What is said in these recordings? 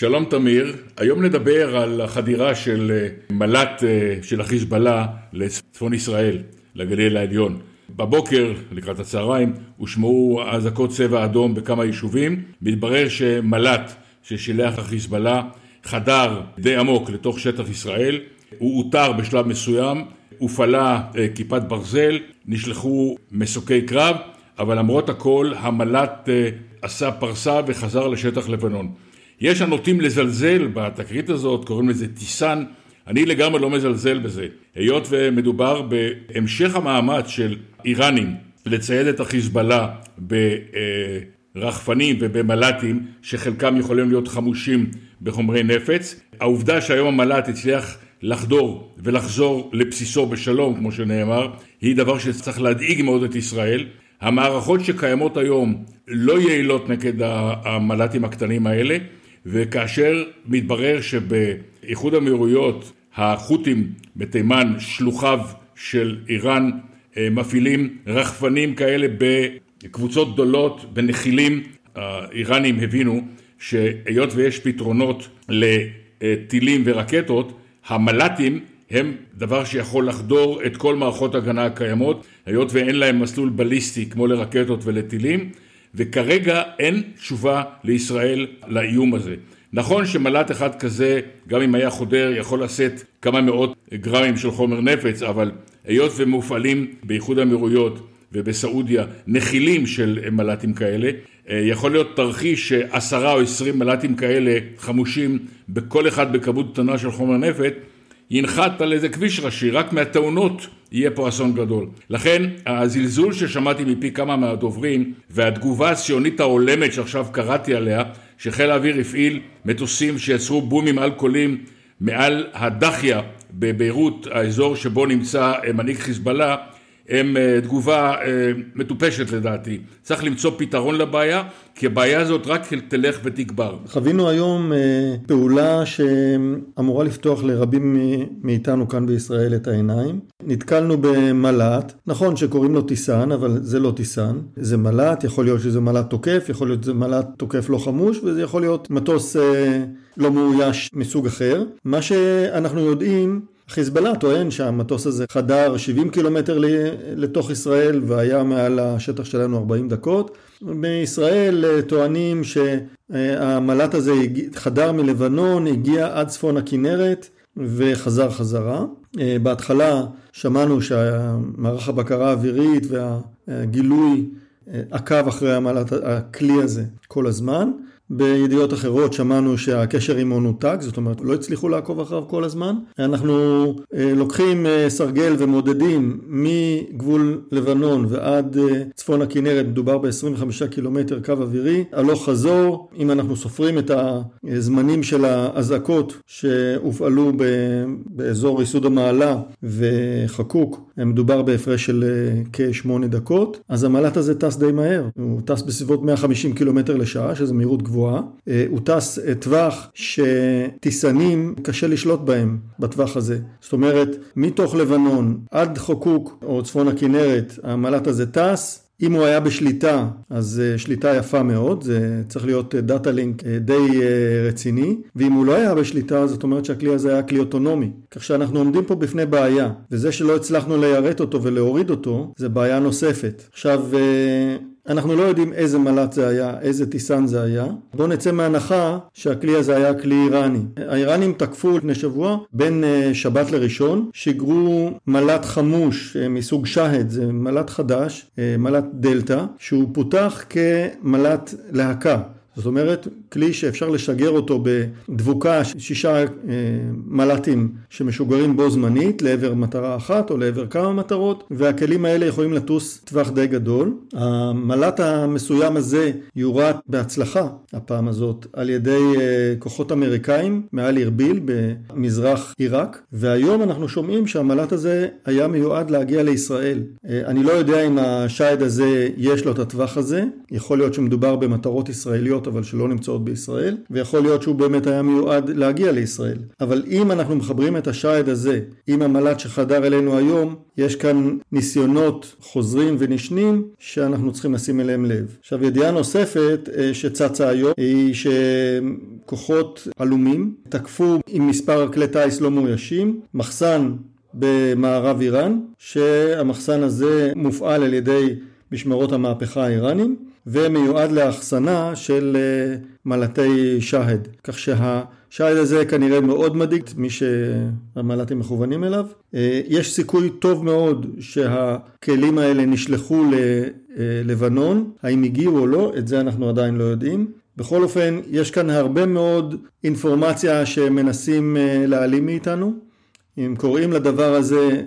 שלום תמיר, היום נדבר על החדירה של אה, מל"ט אה, של החיזבאללה לצפון ישראל, לגליל העליון. בבוקר, לקראת הצהריים, הושמעו אזעקות צבע אדום בכמה יישובים. מתברר שמל"ט ששילח החיזבאללה חדר די עמוק לתוך שטח ישראל. הוא אותר בשלב מסוים, הופעלה אה, כיפת ברזל, נשלחו מסוקי קרב, אבל למרות הכל המל"ט עשה פרסה וחזר לשטח לבנון. יש הנוטים לזלזל בתקרית הזאת, קוראים לזה טיסן, אני לגמרי לא מזלזל בזה. היות ומדובר בהמשך המאמץ של איראנים לצייד את החיזבאללה ברחפנים ובמל"טים, שחלקם יכולים להיות חמושים בחומרי נפץ. העובדה שהיום המל"ט הצליח לחדור ולחזור לבסיסו בשלום, כמו שנאמר, היא דבר שצריך להדאיג מאוד את ישראל. המערכות שקיימות היום לא יעילות נגד המל"טים הקטנים האלה. וכאשר מתברר שבאיחוד האמירויות החות'ים בתימן, שלוחיו של איראן, אה, מפעילים רחפנים כאלה בקבוצות גדולות, בנחילים, האיראנים הבינו שהיות ויש פתרונות לטילים ורקטות, המל"טים הם דבר שיכול לחדור את כל מערכות ההגנה הקיימות, היות ואין להם מסלול בליסטי כמו לרקטות ולטילים, וכרגע אין תשובה לישראל לאיום הזה. נכון שמל"ט אחד כזה, גם אם היה חודר, יכול לשאת כמה מאות גרמים של חומר נפץ, אבל היות ומופעלים באיחוד האמירויות ובסעודיה נחילים של מל"טים כאלה, אה, יכול להיות תרחיש שעשרה או עשרים מל"טים כאלה חמושים בכל אחד בכמות קטנה של חומר נפץ ינחת על איזה כביש ראשי, רק מהתאונות יהיה פה אסון גדול. לכן הזלזול ששמעתי מפי כמה מהדוברים והתגובה הציונית ההולמת שעכשיו קראתי עליה, שחיל האוויר הפעיל מטוסים שיצרו בומים אלכוהולים מעל הדחיה בביירות, האזור שבו נמצא מנהיג חיזבאללה, הם אה, תגובה אה, מטופשת לדעתי. צריך למצוא פתרון לבעיה, כי הבעיה הזאת רק תלך ותגבר. חווינו היום אה, פעולה שאמורה לפתוח לרבים מאיתנו כאן בישראל את העיניים. נתקלנו במל"ט, נכון שקוראים לו טיסן, אבל זה לא טיסן. זה מל"ט, יכול להיות שזה מל"ט תוקף, יכול להיות שזה מל"ט תוקף לא חמוש, וזה יכול להיות מטוס לא מאויש מסוג אחר. מה שאנחנו יודעים חיזבאללה טוען שהמטוס הזה חדר 70 קילומטר לתוך ישראל והיה מעל השטח שלנו 40 דקות. בישראל אה, טוענים שהמל"ט הזה חדר מלבנון, הגיע עד צפון הכנרת וחזר חזרה. אה, בהתחלה שמענו שמערך הבקרה האווירית והגילוי אה, עקב אחרי המל"ט, הכלי הזה כל הזמן. בידיעות אחרות שמענו שהקשר עמו נותק, זאת אומרת לא הצליחו לעקוב אחריו כל הזמן. אנחנו אה, לוקחים אה, סרגל ומודדים מגבול לבנון ועד אה, צפון הכנרת, מדובר ב-25 קילומטר קו אווירי, הלוך חזור, אם אנחנו סופרים את הזמנים של האזעקות שהופעלו באזור ייסוד המעלה וחקוק, מדובר בהפרש של כשמונה דקות, אז המל"ט הזה טס די מהר, הוא טס בסביבות 150 קילומטר לשעה, שזה מהירות גבוהה. גבוהה, אה, הוא טס אה, טווח שטיסנים קשה לשלוט בהם בטווח הזה. זאת אומרת, מתוך לבנון עד חוקוק או צפון הכנרת, המל"ט הזה טס, אם הוא היה בשליטה, אז אה, שליטה יפה מאוד, זה צריך להיות דאטה לינק די רציני, ואם הוא לא היה בשליטה, זאת אומרת שהכלי הזה היה כלי אוטונומי. כך שאנחנו עומדים פה בפני בעיה, וזה שלא הצלחנו ליירט אותו ולהוריד אותו, זה בעיה נוספת. עכשיו, אנחנו לא יודעים איזה מל"ט זה היה, איזה טיסן זה היה. בואו נצא מהנחה שהכלי הזה היה כלי איראני. האיראנים תקפו לפני שבוע בין אה, שבת לראשון, שיגרו מל"ט חמוש אה, מסוג שהד, זה מל"ט חדש, אה, מל"ט דלתא, שהוא פותח כמל"ט להקה. זאת אומרת, כלי שאפשר לשגר אותו בדבוקה שישה אה, מל"טים שמשוגרים בו זמנית לעבר מטרה אחת או לעבר כמה מטרות, והכלים האלה יכולים לטוס טווח די גדול. המל"ט המסוים הזה יורט בהצלחה הפעם הזאת על ידי אה, כוחות אמריקאים מעל ארביל במזרח עיראק, והיום אנחנו שומעים שהמל"ט הזה היה מיועד להגיע לישראל. אה, אני לא יודע אם השייד הזה יש לו את הטווח הזה, יכול להיות שמדובר במטרות ישראליות ישראליות אבל שלא נמצאות בישראל, ויכול להיות שהוא באמת היה מיועד להגיע לישראל. אבל אם אנחנו מחברים את השייד הזה עם המל"ט שחדר אלינו היום, יש כאן ניסיונות חוזרים ונשנים שאנחנו צריכים לשים אליהם לב. עכשיו ידיעה נוספת אה, שצצה היום היא שכוחות עלומים תקפו עם מספר כלי טיס לא מאוישים, מחסן במערב איראן, שהמחסן הזה מופעל על ידי משמרות המהפכה האיראנים ומיועד לאחסנה של אה, מל"טי שהד. כך שהשהד הזה כנראה מאוד מדאיג מי שהמל"טים מכוונים אליו. אה, יש סיכוי טוב מאוד שהכלים האלה נשלחו ללבנון, האם הגיעו או לא, את זה אנחנו עדיין לא יודעים. בכל אופן, יש כאן הרבה מאוד אינפורמציה שמנסים אה, להעלים מאיתנו. אם קוראים לדבר הזה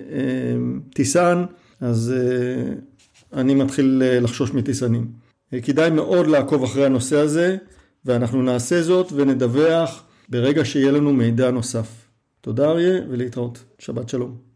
טיסן, אז אני מתחיל אה, לחשוש מטיסנים. כדאי מאוד לעקוב אחרי הנושא הזה, ואנחנו נעשה זאת ונדווח ברגע שיהיה לנו מידע נוסף. תודה אריה ולהתראות. שבת שלום.